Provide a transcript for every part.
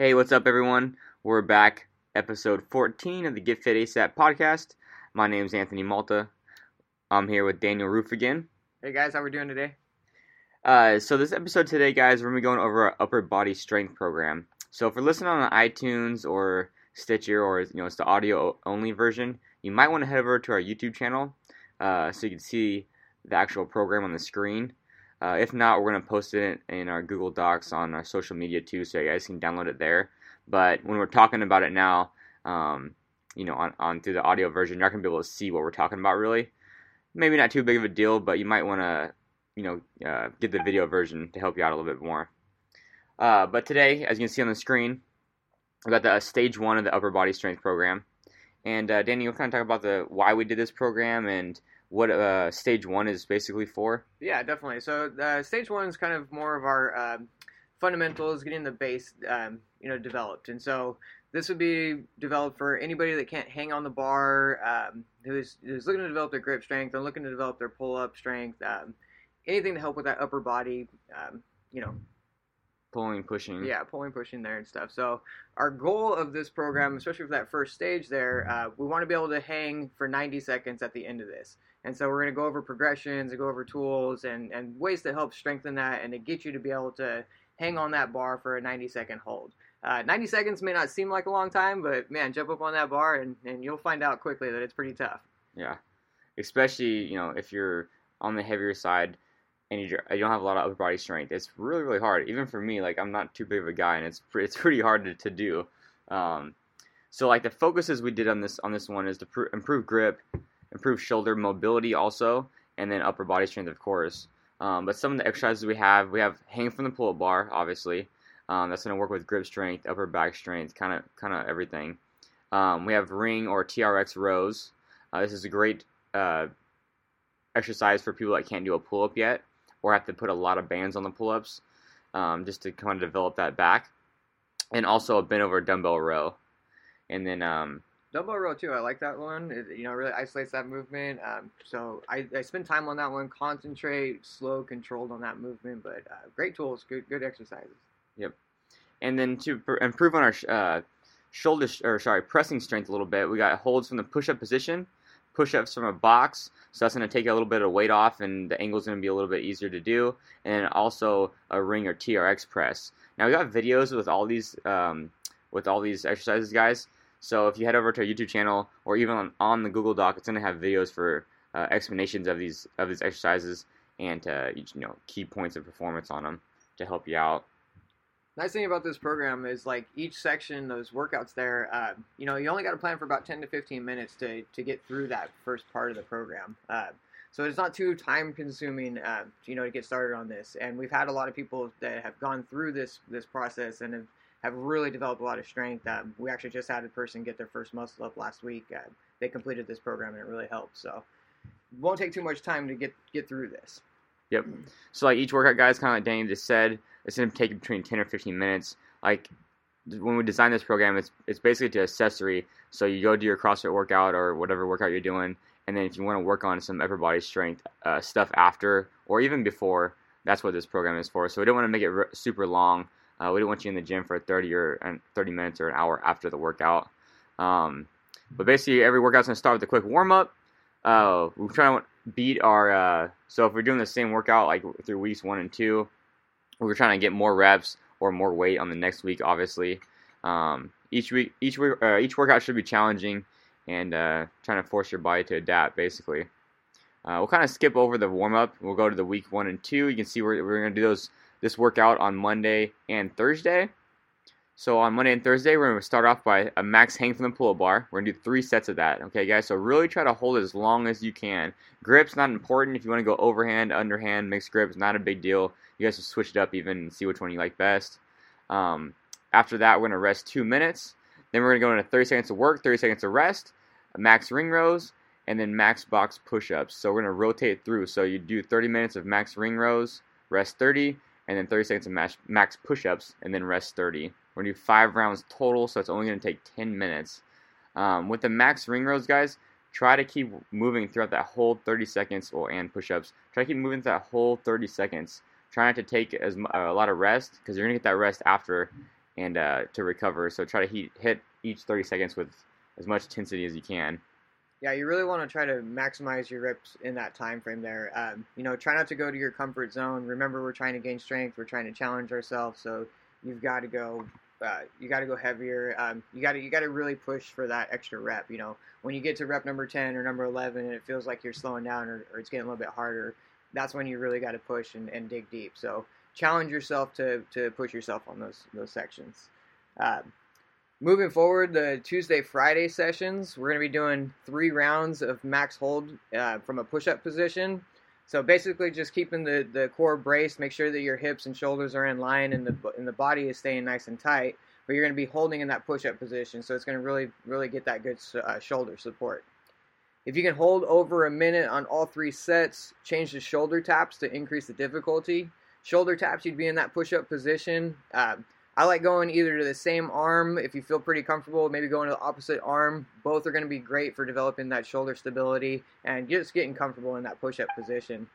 Hey, what's up, everyone? We're back, episode 14 of the Get Fit ASAP podcast. My name is Anthony Malta. I'm here with Daniel Roof again. Hey guys, how we doing today? Uh, so this episode today, guys, we're gonna be going over our upper body strength program. So if you're listening on iTunes or Stitcher or you know it's the audio only version, you might want to head over to our YouTube channel uh, so you can see the actual program on the screen. Uh, if not, we're going to post it in our Google Docs on our social media too, so you guys can download it there. But when we're talking about it now, um, you know, on, on through the audio version, you're not going to be able to see what we're talking about really. Maybe not too big of a deal, but you might want to, you know, uh, get the video version to help you out a little bit more. Uh, but today, as you can see on the screen, we got the uh, stage one of the upper body strength program. And uh, Danny, you'll kind of talk about the why we did this program and what uh, stage one is basically for. Yeah, definitely. So uh, stage one is kind of more of our um, fundamentals, getting the base, um, you know, developed. And so this would be developed for anybody that can't hang on the bar, um, who's, who's looking to develop their grip strength, and looking to develop their pull-up strength, um, anything to help with that upper body, um, you know, pulling, pushing. Yeah, pulling, pushing there and stuff. So our goal of this program, especially for that first stage there, uh, we want to be able to hang for 90 seconds at the end of this. And so we're going to go over progressions and go over tools and, and ways to help strengthen that and to get you to be able to hang on that bar for a 90 second hold. Uh, 90 seconds may not seem like a long time, but man, jump up on that bar and, and you'll find out quickly that it's pretty tough. Yeah. Especially, you know, if you're on the heavier side and you, don't have a lot of upper body strength, it's really, really hard. Even for me, like, I'm not too big of a guy and it's, it's pretty hard to, to do. Um, so, like, the focuses we did on this on this one is to pr- improve grip, improve shoulder mobility also, and then upper body strength, of course. Um, but some of the exercises we have, we have hang from the pull-up bar, obviously. Um, that's going to work with grip strength, upper back strength, kind of kind of everything. Um, we have ring or TRX rows. Uh, this is a great uh, exercise for people that can't do a pull-up yet or have to put a lot of bands on the pull-ups um, just to kind of develop that back. And also a bent over dumbbell row. And then Dumbbell row too. I like that one. It, you know, really isolates that movement. Um, so I, I spend time on that one. Concentrate, slow, controlled on that movement. But uh, great tools, good good exercises. Yep. And then to pr- improve on our uh, shoulder sh- or sorry pressing strength a little bit, we got holds from the push-up position, push-ups from a box. So that's going to take a little bit of weight off, and the angle is going to be a little bit easier to do. And also a ring or TRX press. Now we got videos with all these um, with all these exercises, guys. So if you head over to our YouTube channel or even on, on the Google Doc, it's going to have videos for uh, explanations of these of these exercises and uh, you know key points of performance on them to help you out. Nice thing about this program is like each section, those workouts there, uh, you know, you only got to plan for about 10 to 15 minutes to, to get through that first part of the program. Uh, so it's not too time consuming, uh, you know, to get started on this. And we've had a lot of people that have gone through this this process and have have really developed a lot of strength. Um, we actually just had a person get their first muscle up last week. Uh, they completed this program and it really helped. So won't take too much time to get get through this. Yep. So like each workout, guys, kind of like Danny just said, it's going to take between ten or fifteen minutes. Like when we design this program, it's it's basically to accessory. So you go do your CrossFit workout or whatever workout you're doing, and then if you want to work on some upper body strength uh, stuff after or even before, that's what this program is for. So we don't want to make it super long. Uh, we don't want you in the gym for 30 or 30 minutes or an hour after the workout. Um, but basically, every workout's gonna start with a quick warm up. Uh, we're trying to beat our. Uh, so if we're doing the same workout like through weeks one and two, we're trying to get more reps or more weight on the next week. Obviously, um, each week, each week, uh, each workout should be challenging and uh, trying to force your body to adapt. Basically, uh, we'll kind of skip over the warm up. We'll go to the week one and two. You can see we're, we're gonna do those this workout on Monday and Thursday. So on Monday and Thursday, we're going to start off by a max hang from the pull-up bar. We're going to do three sets of that. Okay, guys. So really try to hold it as long as you can. Grip's not important. If you want to go overhand, underhand, mixed grip, it's not a big deal. You guys can switch it up even and see which one you like best. Um, after that, we're going to rest two minutes. Then we're going to go into 30 seconds of work, 30 seconds of rest, max ring rows, and then max box push-ups. So we're going to rotate through. So you do 30 minutes of max ring rows, rest 30, and then 30 seconds of max, push-ups, and then rest 30. We're gonna do five rounds total, so it's only gonna take 10 minutes. Um, with the max ring rows, guys, try to keep moving throughout that whole 30 seconds, well, and push-ups. Try to keep moving through that whole 30 seconds. Try not to take as a lot of rest because you're gonna get that rest after, and uh, to recover. So try to heat, hit each 30 seconds with as much intensity as you can. Yeah, you really want to try to maximize your reps in that time frame there. Um, you know, try not to go to your comfort zone. Remember, we're trying to gain strength. We're trying to challenge ourselves. So you've got to go. Uh, you got to go heavier. Um, you got to you got to really push for that extra rep. You know, when you get to rep number ten or number eleven, and it feels like you're slowing down or, or it's getting a little bit harder, that's when you really got to push and, and dig deep. So challenge yourself to to push yourself on those those sections. Um, moving forward, the Tuesday Friday sessions, we're going to be doing three rounds of max hold uh, from a push up position. So basically, just keeping the, the core braced, make sure that your hips and shoulders are in line and the and the body is staying nice and tight. But you're going to be holding in that push up position, so it's going to really really get that good uh, shoulder support. If you can hold over a minute on all three sets, change the shoulder taps to increase the difficulty. Shoulder taps, you'd be in that push up position. Uh, I like going either to the same arm if you feel pretty comfortable, maybe going to the opposite arm. Both are going to be great for developing that shoulder stability and just getting comfortable in that push up position.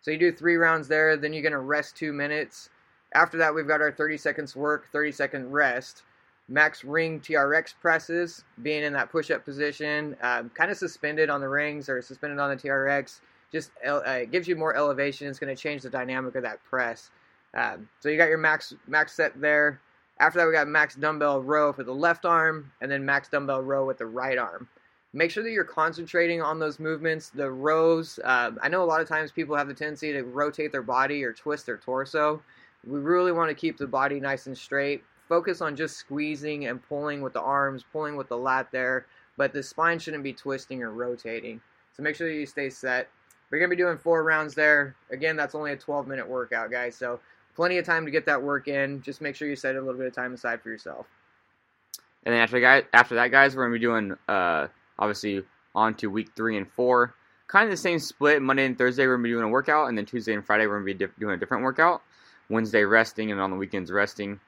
So you do three rounds there, then you're going to rest two minutes. After that, we've got our 30 seconds work, 30 second rest. Max ring TRX presses, being in that push up position, um, kind of suspended on the rings or suspended on the TRX, just uh, gives you more elevation. It's going to change the dynamic of that press. Um, so you got your max max set there. After that, we got max dumbbell row for the left arm, and then max dumbbell row with the right arm. Make sure that you're concentrating on those movements. The rows, uh, I know a lot of times people have the tendency to rotate their body or twist their torso. We really want to keep the body nice and straight. Focus on just squeezing and pulling with the arms, pulling with the lat there, but the spine shouldn't be twisting or rotating. So make sure that you stay set. We're going to be doing four rounds there. Again, that's only a 12 minute workout, guys. So plenty of time to get that work in. Just make sure you set a little bit of time aside for yourself. And then after guys, after that, guys, we're gonna be doing uh, obviously on to week three and four. Kind of the same split. Monday and Thursday we're gonna be doing a workout, and then Tuesday and Friday we're gonna be doing a different workout. Wednesday resting, and on the weekends resting.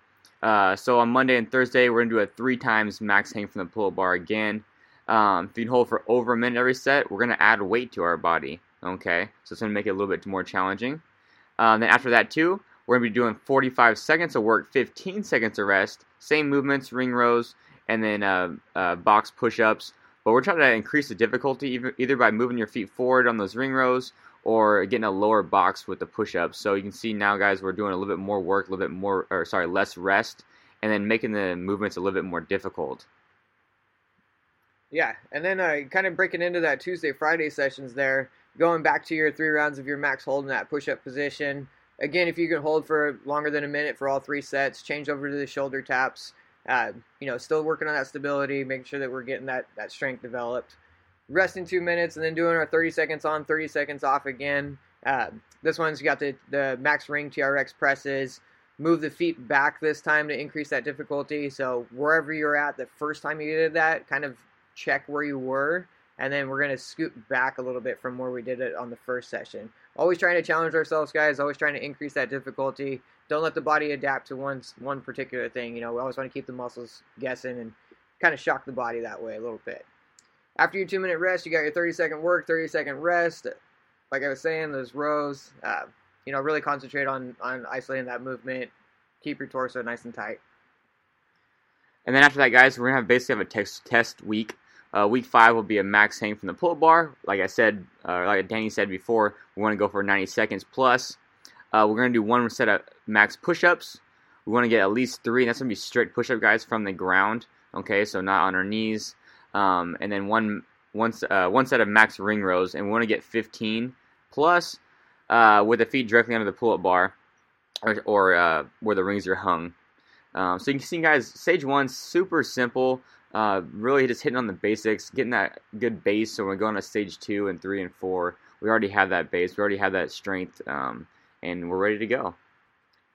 Uh, so on Monday and Thursday we're gonna do a three times max hang from the pull-up bar again. Um, if you can hold for over a minute every set, we're gonna add weight to our body. Okay, so it's gonna make it a little bit more challenging. Um, then after that too, we're going to be doing 45 seconds of work, 15 seconds of rest, same movements, ring rows, and then uh, uh, box push ups. But we're trying to increase the difficulty either by moving your feet forward on those ring rows or getting a lower box with the push ups. So you can see now, guys, we're doing a little bit more work, a little bit more, or sorry, less rest, and then making the movements a little bit more difficult. Yeah, and then uh, kind of breaking into that Tuesday, Friday sessions there, going back to your three rounds of your max hold in that push up position. Again, if you can hold for longer than a minute for all three sets, change over to the shoulder taps. Uh, you know, still working on that stability, making sure that we're getting that, that strength developed. Resting two minutes and then doing our 30 seconds on, 30 seconds off again. Uh, this one's got the, the max ring TRX presses. Move the feet back this time to increase that difficulty. So wherever you're at the first time you did that, kind of check where you were and then we're going to scoot back a little bit from where we did it on the first session. Always trying to challenge ourselves, guys. Always trying to increase that difficulty. Don't let the body adapt to one one particular thing. You know, we always want to keep the muscles guessing and kind of shock the body that way a little bit. After your two minute rest, you got your 30 second work, 30 second rest. Like I was saying, those rows. Uh, you know, really concentrate on on isolating that movement. Keep your torso nice and tight. And then after that, guys, we're gonna have basically have a test test week uh, week five will be a max hang from the pull bar. Like I said, uh, like Danny said before, we want to go for 90 seconds plus. Uh, we're going to do one set of max push ups. We want to get at least three, and that's going to be strict push up, guys, from the ground. Okay, so not on our knees. Um, and then one, one, uh, one set of max ring rows, and we want to get 15 plus uh, with the feet directly under the pull up bar or, or uh, where the rings are hung. Um, so you can see, guys, stage one, super simple. Uh, really just hitting on the basics, getting that good base. So when we go on to stage two and three and four, we already have that base. We already have that strength, um, and we're ready to go.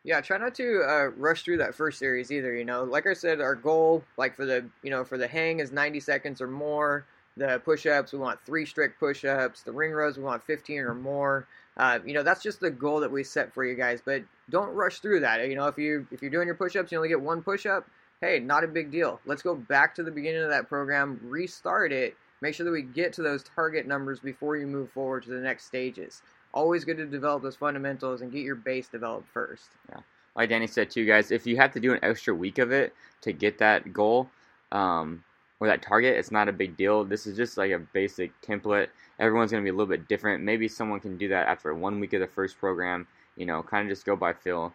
Yeah, try not to uh, rush through that first series either. You know, like I said, our goal, like for the you know for the hang, is 90 seconds or more. The push-ups, we want three strict push-ups. The ring rows, we want 15 or more. Uh, you know, that's just the goal that we set for you guys. But don't rush through that. You know, if you if you're doing your push-ups, you only get one push-up hey, not a big deal. Let's go back to the beginning of that program, restart it, make sure that we get to those target numbers before you move forward to the next stages. Always good to develop those fundamentals and get your base developed first. Yeah. like Danny said too, guys, if you have to do an extra week of it to get that goal um, or that target, it's not a big deal. This is just like a basic template. Everyone's going to be a little bit different. Maybe someone can do that after one week of the first program. You know, kind of just go by feel.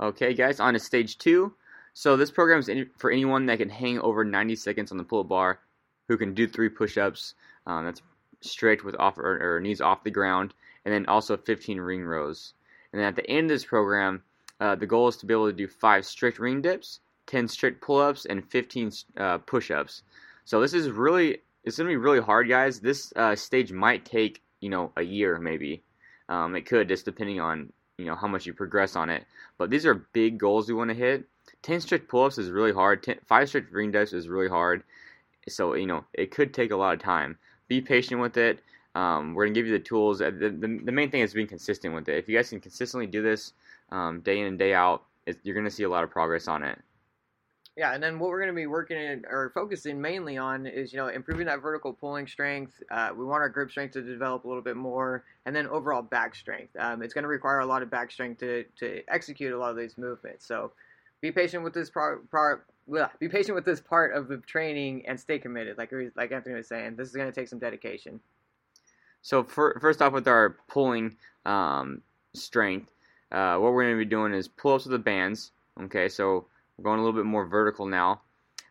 Okay, guys, on to stage two. So this program is for anyone that can hang over 90 seconds on the pull-up bar, who can do three push-ups. Um, that's strict with off or, or knees off the ground, and then also 15 ring rows. And then at the end of this program, uh, the goal is to be able to do five strict ring dips, 10 strict pull-ups, and 15 uh, push-ups. So this is really it's gonna be really hard, guys. This uh, stage might take you know a year maybe. Um, it could just depending on you know how much you progress on it. But these are big goals we want to hit. 10 strict pull-ups is really hard. 10, five strict ring dips is really hard. So you know it could take a lot of time. Be patient with it. Um, we're gonna give you the tools. Uh, the, the, the, main thing is being consistent with it. If you guys can consistently do this um, day in and day out, you're gonna see a lot of progress on it. Yeah, and then what we're going to be working in, or focusing mainly on is you know improving that vertical pulling strength. Uh, we want our grip strength to develop a little bit more, and then overall back strength. Um, it's going to require a lot of back strength to to execute a lot of these movements. So be patient with this pro, pro, be patient with this part of the training and stay committed. Like like Anthony was saying, this is going to take some dedication. So for, first off, with our pulling um, strength, uh, what we're going to be doing is pull ups with the bands. Okay, so we're going a little bit more vertical now.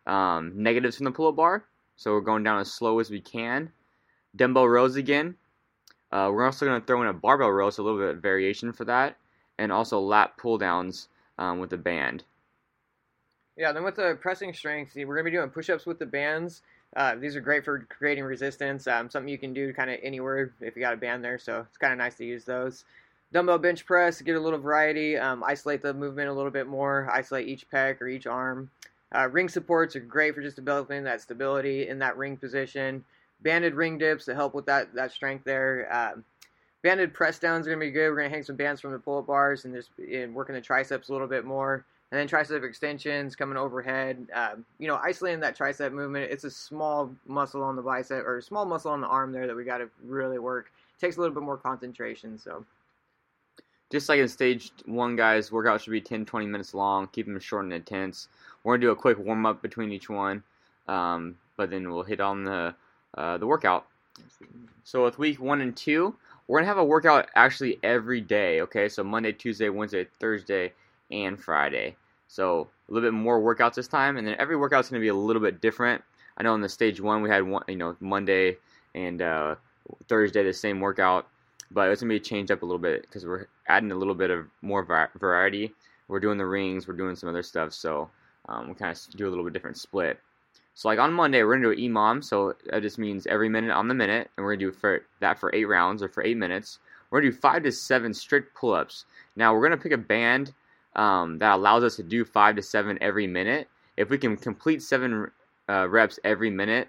Um, negatives from the pull-up bar, so we're going down as slow as we can. Dumbbell rows again. Uh, we're also going to throw in a barbell row, so a little bit of variation for that, and also lat pull downs um, with the band. Yeah, then with the pressing strength, we're going to be doing push-ups with the bands. Uh, these are great for creating resistance. Um, something you can do kind of anywhere if you got a band there, so it's kind of nice to use those dumbbell bench press, get a little variety, um, isolate the movement a little bit more, isolate each pec or each arm. Uh, ring supports are great for just developing that stability in that ring position. Banded ring dips to help with that, that strength there. Um, banded press downs are going to be good. We're going to hang some bands from the pull-up bars and just and working the triceps a little bit more. And then tricep extensions coming overhead. Um, you know, isolating that tricep movement. It's a small muscle on the bicep or small muscle on the arm there that we got to really work. It takes a little bit more concentration. So just like in stage one, guys, workout should be 10 20 minutes long. Keep them short and intense. We're to do a quick warm up between each one, um, but then we'll hit on the, uh, the workout. So with week one and two, we're to have a workout actually every day, okay? So Monday, Tuesday, Wednesday, Thursday, and Friday. So a little bit more workouts this time, and then every workout's going to be a little bit different. I know in the stage one we had one, you know, Monday and uh, Thursday the same workout but it's gonna be changed up a little bit because we're adding a little bit of more variety. We're doing the rings, we're doing some other stuff, so um, we kind of do a little bit different split. So like on Monday, we're gonna do an EMOM, so that just means every minute on the minute, and we're gonna do for that for eight rounds or for eight minutes. We're gonna do five to seven strict pull-ups. Now we're gonna pick a band um, that allows us to do five to seven every minute. If we can complete seven uh, reps every minute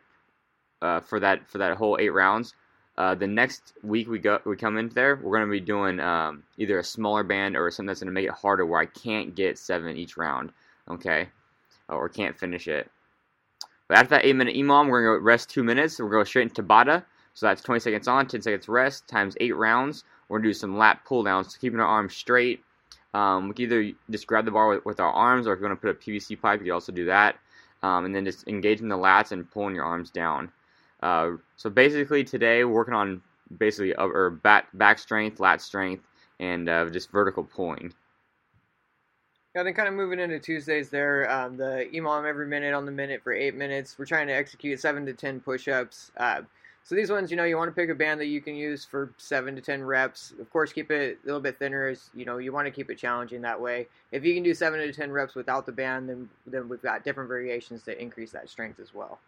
uh, for that for that whole eight rounds, uh, the next week we go we come in there, we're to be doing um, either a smaller band or something that's to make it harder where I can't get seven each round, okay, or can't finish it. But after that eight minute EMOM, we're to rest two minutes. We're going to go straight into Tabata. So that's 20 seconds on, 10 seconds rest, times eight rounds. We're to do some lat pull downs, keeping our arms straight. Um, we can either just grab the bar with, with, our arms, or if you want to put a PVC pipe, you can also do that. Um, and then just engaging the lats and pulling your arms down. Uh, so basically today we're working on basically uh, or back back strength, lat strength, and uh, just vertical pulling. Yeah, then kind of moving into Tuesdays there, um, the EMOM every minute on the minute for eight minutes. We're trying to execute seven to ten push-ups. So these ones, you know, you want to pick a band that you can use for seven to ten reps. Of course, keep it a little bit thinner. As you know, you want to keep it challenging that way. If you can do seven to ten reps without the band, then then we've got different variations to increase that strength as well.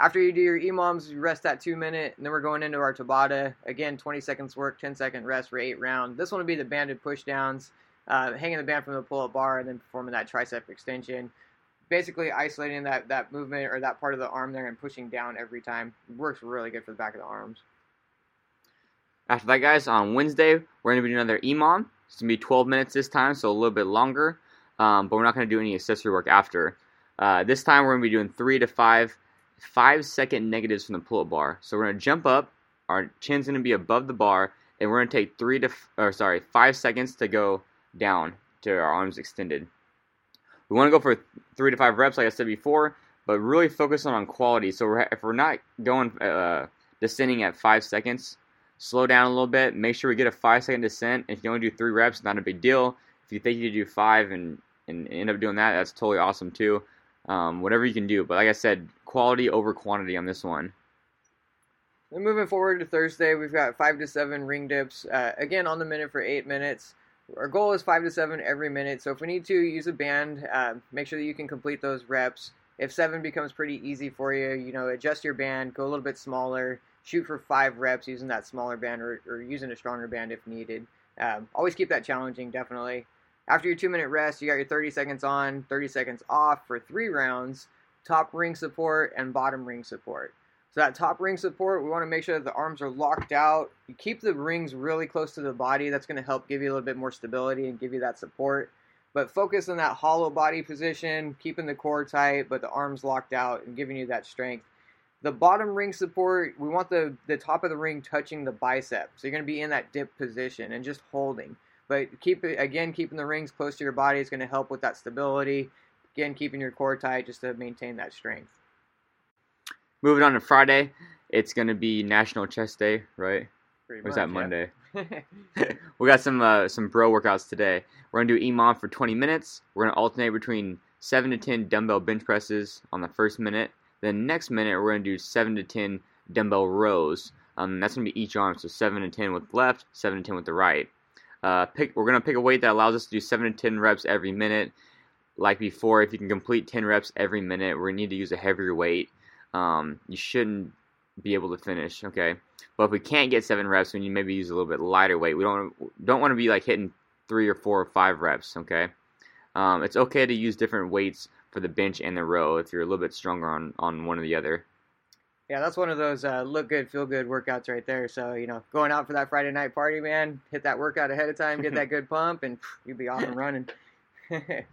After you do your EMOMs, you rest that two minute, and then we're going into our Tabata. Again, 20 seconds work, 10 second rest for eight rounds. This one would be the banded push downs, uh, hanging the band from the pull up bar, and then performing that tricep extension. Basically, isolating that, that movement or that part of the arm there and pushing down every time. works really good for the back of the arms. After that, guys, on Wednesday, we're going to be doing another EMOM. It's going to be 12 minutes this time, so a little bit longer, um, but we're not going to do any accessory work after. Uh, this time, we're going to be doing three to five five second negatives from the pull-up bar. So we're gonna jump up, our chin's gonna be above the bar, and we're gonna take three to or sorry five seconds to go down to our arms extended. We want to go for three to five reps, like I said before, but really focus on, quality. So we're, if we're not going uh, descending at five seconds, slow down a little bit. Make sure we get a five second descent. If you only do three reps, not a big deal. If you think you do five and, and end up doing that, that's totally awesome too. Um, whatever you can do. But like I said, quality over quantity on this one. Then moving forward to Thursday, we've got five to seven ring dips. Uh, again, on the minute for eight minutes. Our goal is five to seven every minute. So if we need to use a band, uh, make sure that you can complete those reps. If seven becomes pretty easy for you, you know, adjust your band, go a little bit smaller, shoot for five reps using that smaller band or, or using a stronger band if needed. Um, always keep that challenging, definitely. After your two minute rest, you got your 30 seconds on, 30 seconds off for three rounds, top ring support and bottom ring support. So that top ring support, we want to make sure that the arms are locked out. You keep the rings really close to the body. That's going to help give you a little bit more stability and give you that support. But focus on that hollow body position, keeping the core tight, but the arms locked out and giving you that strength. The bottom ring support, we want the, the top of the ring touching the bicep. So you're going to be in that dip position and just holding. But keep it, again, keeping the rings close to your body is going to help with that stability. Again, keeping your core tight just to maintain that strength. Moving on to Friday, it's going to be National Chest Day, right? Pretty Or is much, that Monday? we got some uh, some bro workouts today. We're gonna do EMOM for 20 minutes. We're gonna alternate between seven to 10 dumbbell bench presses on the first minute. Then next minute we're gonna do seven to 10 dumbbell rows. Um, that's gonna be each arm, so seven to 10 with the left, seven to 10 with the right. Uh, pick. We're gonna pick a weight that allows us to do seven to 10 reps every minute. Like before, if you can complete 10 reps every minute, we're gonna need to use a heavier weight. Um, you shouldn't be able to finish. Okay. But if we can't get seven reps, we need to maybe use a little bit lighter weight. We don't don't want to be like hitting three or four or five reps. Okay, um, it's okay to use different weights for the bench and the row if you're a little bit stronger on on one or the other. Yeah, that's one of those uh, look good, feel good workouts right there. So, you know, going out for that Friday night party, man, hit that workout ahead of time, get that good pump, and you'd be off and running.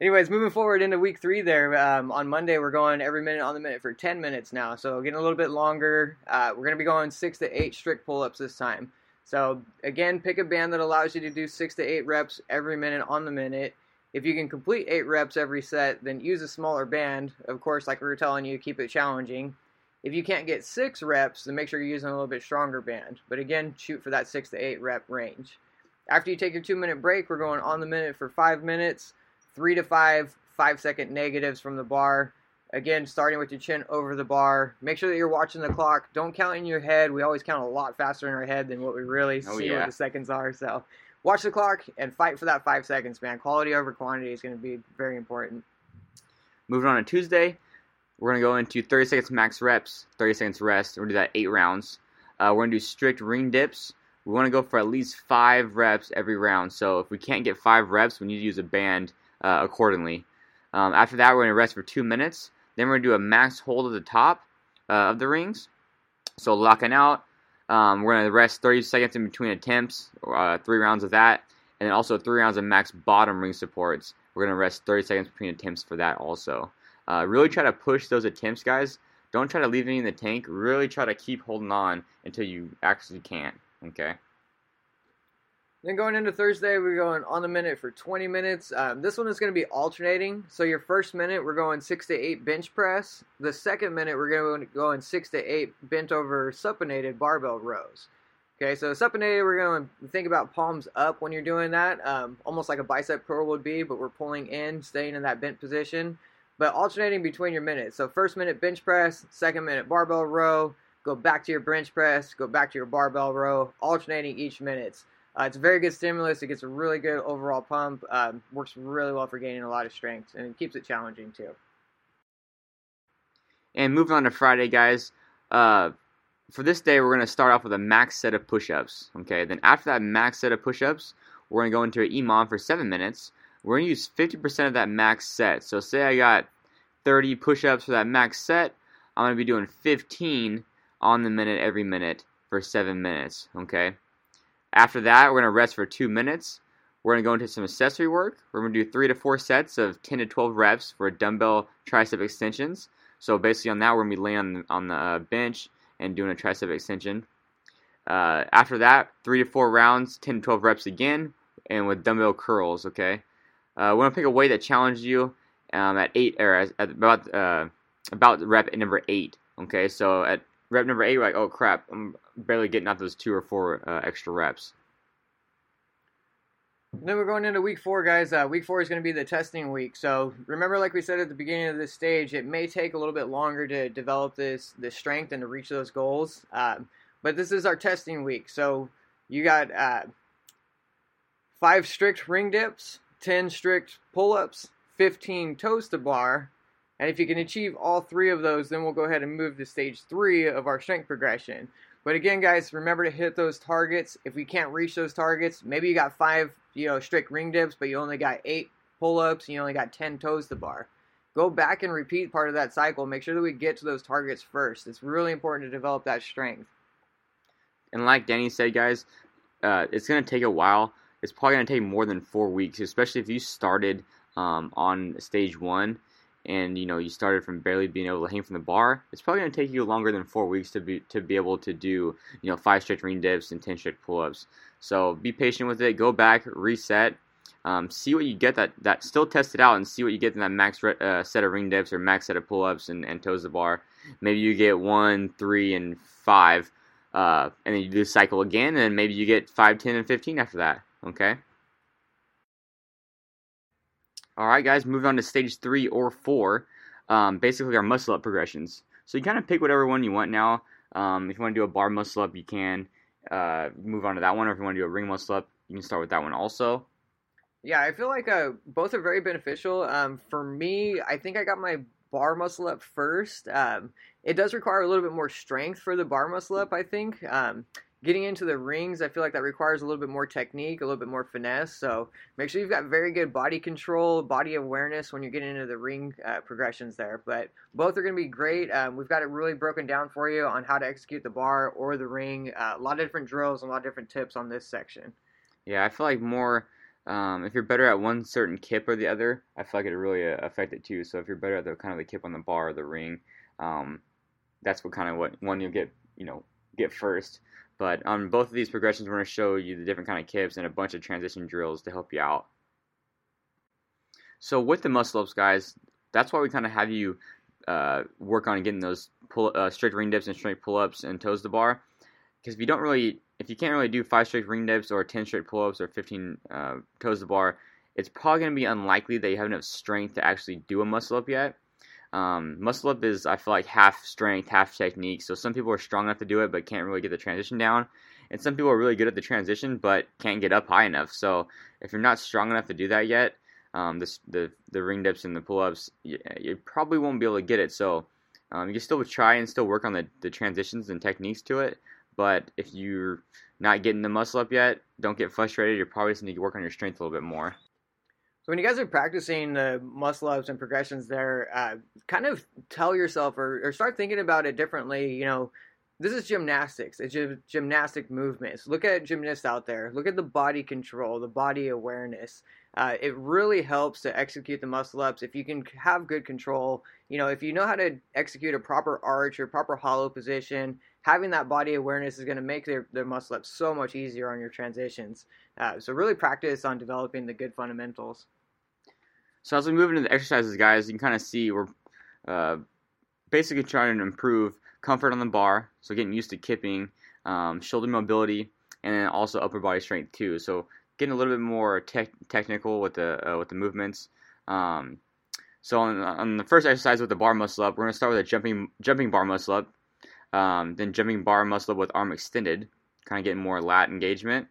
Anyways, moving forward into week three there, um, on Monday, we're going every minute on the minute for 10 minutes now. So, getting a little bit longer. Uh, we're going to be going six to eight strict pull ups this time. So, again, pick a band that allows you to do six to eight reps every minute on the minute. If you can complete eight reps every set, then use a smaller band. Of course, like we were telling you, keep it challenging. If you can't get six reps, then make sure you're using a little bit stronger band. But again, shoot for that six to eight rep range. After you take your two minute break, we're going on the minute for five minutes, three to five five second negatives from the bar. Again, starting with your chin over the bar. Make sure that you're watching the clock. Don't count in your head. We always count a lot faster in our head than what we really Oh, see yeah. what the seconds are. So watch the clock and fight for that five seconds, man. Quality over quantity is going to be very important. Moving on to Tuesday, we're gonna go into 30 seconds max reps, 30 seconds rest. We're gonna do that eight rounds. Uh, we're gonna do strict ring dips. We want to go for at least five reps every round. So if we can't get five reps, we need to use a band uh, accordingly. Um, after that, we're gonna rest for two minutes. Then we're gonna do a max hold at the top uh, of the rings. So locking out. Um, we're gonna rest 30 seconds in between attempts, uh, three rounds of that, and then also three rounds of max bottom ring supports. We're gonna rest 30 seconds between attempts for that also. Uh, really try to push those attempts, guys. Don't try to leave any in the tank. Really try to keep holding on until you actually can't. Okay. Then going into Thursday, we're going on the minute for 20 minutes. Um, this one is going to be alternating. So your first minute, we're going six to eight bench press. The second minute, we're going to go in six to eight bent over supinated barbell rows. Okay, so supinated, we're going to think about palms up when you're doing that, um, almost like a bicep curl would be, but we're pulling in, staying in that bent position, but alternating between your minutes. So first minute bench press, second minute barbell row, go back to your bench press, go back to your barbell row, alternating each minute. Uh, it's a very good stimulus. It gets a really good overall pump. Um, works really well for gaining a lot of strength, and it keeps it challenging too. And moving on to Friday, guys. Uh, for this day, we're going to start off with a max set of push-ups. Okay. Then after that max set of push-ups, we're going to go into an EMOM for seven minutes. We're going to use 50% of that max set. So say I got 30 push-ups for that max set. I'm going to be doing 15 on the minute every minute for seven minutes. Okay. After that, we're going to rest for two minutes. We're going to go into some accessory work. We're going to do three to four sets of 10 to 12 reps for dumbbell tricep extensions. So basically, on that, we're going to be laying on the, on the uh, bench and doing a tricep extension. Uh, after that, three to four rounds, 10 to 12 reps again, and with dumbbell curls. Okay, uh, we want to pick a weight that challenges you um, at eight or at about uh, about rep number eight. Okay, so at rep number eight, like, oh crap, I'm barely getting out those two or four uh, extra reps. Then we're going into week four, guys. Uh, week four is going to be the testing week. So remember, like we said at the beginning of this stage, it may take a little bit longer to develop this this strength and to reach those goals. Um, but this is our testing week. So you got uh, five strict ring dips, ten strict pull ups, fifteen toes to bar, and if you can achieve all three of those, then we'll go ahead and move to stage three of our strength progression. But again, guys, remember to hit those targets. If we can't reach those targets, maybe you got five, you know, strict ring dips, but you only got eight pull-ups, and you only got ten toes to bar. Go back and repeat part of that cycle. Make sure that we get to those targets first. It's really important to develop that strength. And like Danny said, guys, uh, it's going to take a while. It's probably going to take more than four weeks, especially if you started um, on stage one and you know you started from barely being able to hang from the bar, it's probably going to take you longer than four weeks to be to be able to do you know five strict ring dips and ten strict pull-ups. So be patient with it. Go back, reset, um, see what you get. That that still test it out and see what you get in that max re- uh, set of ring dips or max set of pull-ups and, and toes the bar. Maybe you get one, three, and five, uh, and then you do the cycle again, and maybe you get five, ten, and fifteen after that. Okay. All right, guys, moving on to stage three or four. Um, basically, our muscle up progressions. So you kind of pick whatever one you want now. Um, if you want to do a bar muscle up, you can uh, move on to that one. Or if you want to do a ring muscle up, you can start with that one also. Yeah, I feel like uh, both are very beneficial. Um, for me, I think I got my bar muscle up first. Um, it does require a little bit more strength for the bar muscle up, I think. Um, getting into the rings, I feel like that requires a little bit more technique, a little bit more finesse. So make sure you've got very good body control, body awareness when you're getting into the ring uh, progressions there. But both are going to be great. Um, we've got it really broken down for you on how to execute the bar or the ring. Uh, a lot of different drills, and a lot of different tips on this section. Yeah, I feel like more. Um, if you're better at one certain kip or the other, I feel like it really uh, affect it too. So if you're better at the kind of the kip on the bar or the ring, um, that's what kind of what one you'll get, you know, get first. But on both of these progressions, we're going to show you the different kind of kips and a bunch of transition drills to help you out. So with the muscle ups, guys, that's why we kind of have you uh, work on getting those pull, uh, strict ring dips and straight pull ups and toes to bar. Because if you don't really, if you can't really do five straight ring dips or ten straight pull ups or fifteen uh, toes to bar, it's probably going to be unlikely that you have enough strength to actually do a muscle up yet. Um, muscle up is, I feel like, half strength, half technique. So some people are strong enough to do it, but can't really get the transition down. And some people are really good at the transition, but can't get up high enough. So if you're not strong enough to do that yet, um, the, the the ring dips and the pull ups, you, you, probably won't be able to get it. So um, you can still try and still work on the, the transitions and techniques to it. But if you're not getting the muscle up yet, don't get frustrated. You're probably just need to work on your strength a little bit more. When you guys are practicing the muscle ups and progressions there, uh, kind of tell yourself or, or, start thinking about it differently. You know, this is gymnastics. It's gymnastic movements. Look at gymnasts out there. Look at the body control, the body awareness. Uh, it really helps to execute the muscle ups if you can have good control. You know, if you know how to execute a proper arch or proper hollow position, having that body awareness is going to make their, their muscle ups so much easier on your transitions. Uh, so really practice on developing the good fundamentals. So as we move into the exercises, guys, you can kind of see we're uh, basically trying to improve comfort on the bar, so getting used to kipping, um, shoulder mobility, and then also upper body strength too. So getting a little bit more te- technical with the uh, with the movements. Um, so on, on, the first exercise with the bar muscle up, we're going to start with a jumping jumping bar muscle up, um, then jumping bar muscle up with arm extended, kind of getting more lat engagement.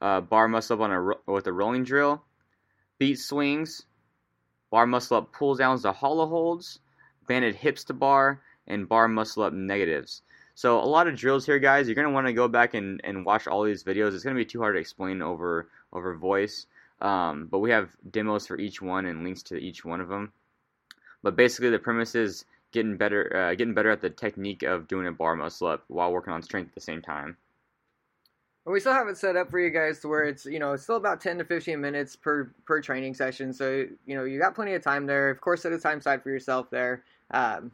Uh, bar muscle up on a with a rolling drill, beat swings, bar muscle up pull downs to hollow holds, banded hips to bar, and bar muscle up negatives. So a lot of drills here, guys. You're gonna want to go back and, and watch all these videos. It's gonna be too hard to explain over over voice, um, but we have demos for each one and links to each one of them. But basically, the premise is getting better, uh, getting better at the technique of doing a bar muscle up while working on strength at the same time. And we still have it set up for you guys to where it's you know it's still about 10 to 15 minutes per per training session. So you know you got plenty of time there. Of course set a time aside for yourself there. Um,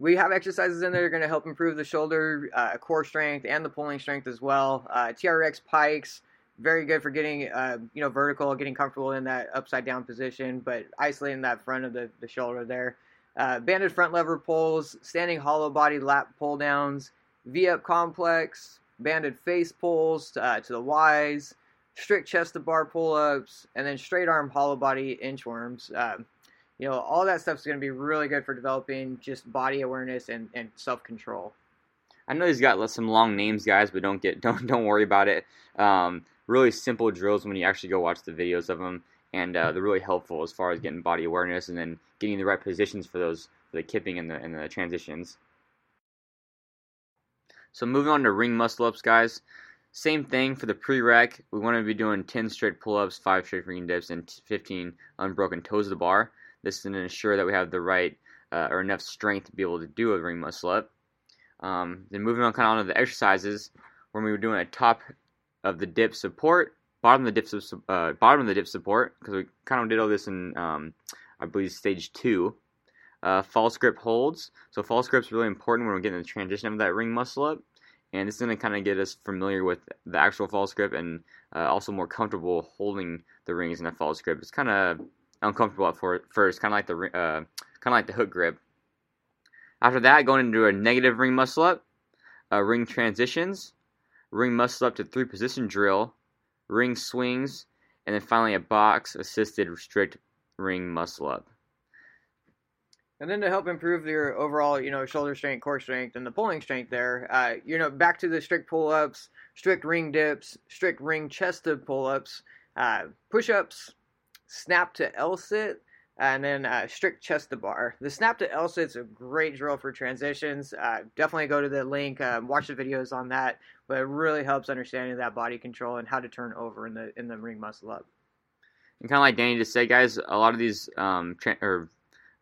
we have exercises in there that are going to help improve the shoulder uh, core strength and the pulling strength as well. Uh, trx pikes very good for getting uh, you know vertical, getting comfortable in that upside down position, but isolating that front of the, the shoulder there. Uh, banded front lever pulls, standing hollow body lat pull downs, V up complex, banded face pulls uh, to the Ys, strict chest to bar pull ups, and then straight arm hollow body inchworms. Um, you know, all that stuff is going to be really good for developing just body awareness and, and self control. I know he's got some long names, guys, but don't get don't don't worry about it. Um, really simple drills when you actually go watch the videos of them, and uh, they're really helpful as far as getting body awareness and then getting the right positions for those for the kipping and the and the transitions. So moving on to ring muscle ups, guys. Same thing for the prereq. We want to be doing 10 straight pull-ups, 5 straight ring dips, and 15 unbroken toes to the bar. This is to ensure that we have the right uh, or enough strength to be able to do a ring muscle up. Um, then moving on kind of onto the exercises, when we were doing a top of the dip support, bottom of the dip uh, bottom of the dip support because we kind of did all this in um, I believe stage two. Uh, false grip holds. So false grip is really important when we're getting the transition of that ring muscle up, and it's going to kind of get us familiar with the actual false grip and uh, also more comfortable holding the rings in a false grip. It's kind of uncomfortable at first, kind of like the uh, kind of like the hook grip. After that, going into a negative ring muscle up, uh, ring transitions, ring muscle up to three position drill, ring swings, and then finally a box assisted strict ring muscle up. And then to help improve your overall, you know, shoulder strength, core strength, and the pulling strength there, uh, you know, back to the strict pull-ups, strict ring dips, strict ring chested pull-ups, uh, push-ups, snap to L-sit, and then uh, strict chest to bar. The snap to L sit's a great drill for transitions. Uh, definitely go to the link, uh, watch the videos on that. But it really helps understanding that body control and how to turn over in the in the ring muscle up. And kind of like Danny just said, guys, a lot of these um, tra- or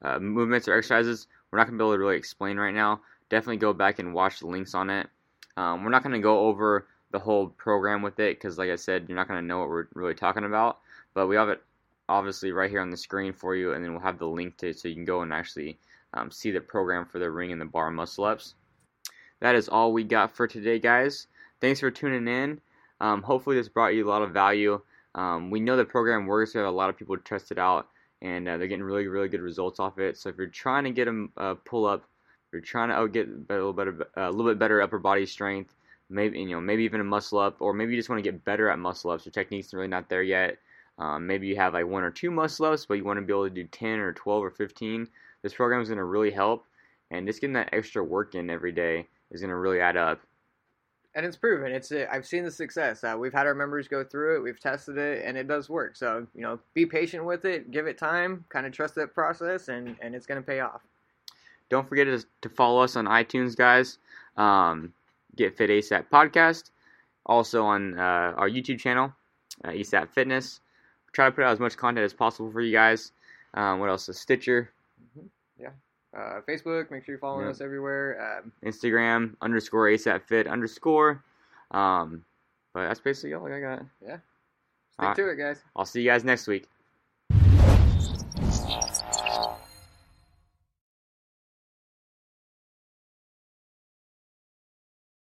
uh, movements or exercises we're not gonna be able to really explain right now. Definitely go back and watch the links on it. Um, we're not gonna go over the whole program with it because, like I said, you're not gonna know what we're really talking about. But we have it obviously right here on the screen for you, and then we'll have the link to it so you can go and actually um, see the program for the ring and the bar muscle ups. That is all we got for today, guys. Thanks for tuning in. Um, hopefully, this brought you a lot of value. Um, we know the program works. We have a lot of people test it out, and uh, they're getting really, really good results off it. So if you're trying to get them uh, pull up, you're trying to get a little better, uh, a little bit better upper body strength, maybe you know maybe even a muscle up, or maybe you just want to get better at muscle ups. Your technique's really not there yet. Um, maybe you have like one or two muscle ups, but you want to be able to do 10 or 12 or 15. This program is going to really help, and just getting that extra work in every day is going to really add up. And it's proven. It's uh, I've seen the success. Uh, we've had our members go through it. We've tested it, and it does work. So you know, be patient with it. Give it time. Kind of trust that process, and and it's going to pay off. Don't forget to, to follow us on iTunes, guys. Um, Get Fit ASAP podcast. Also on uh, our YouTube channel, uh, ASAP Fitness try to put out as much content as possible for you guys. Um, what else? A Stitcher. Uh, Facebook. Make sure you're following us everywhere. Um, Instagram underscore ASAP Fit underscore. Um, but that's basically all I got. Yeah. Stick to it, guys. I'll see you guys next week.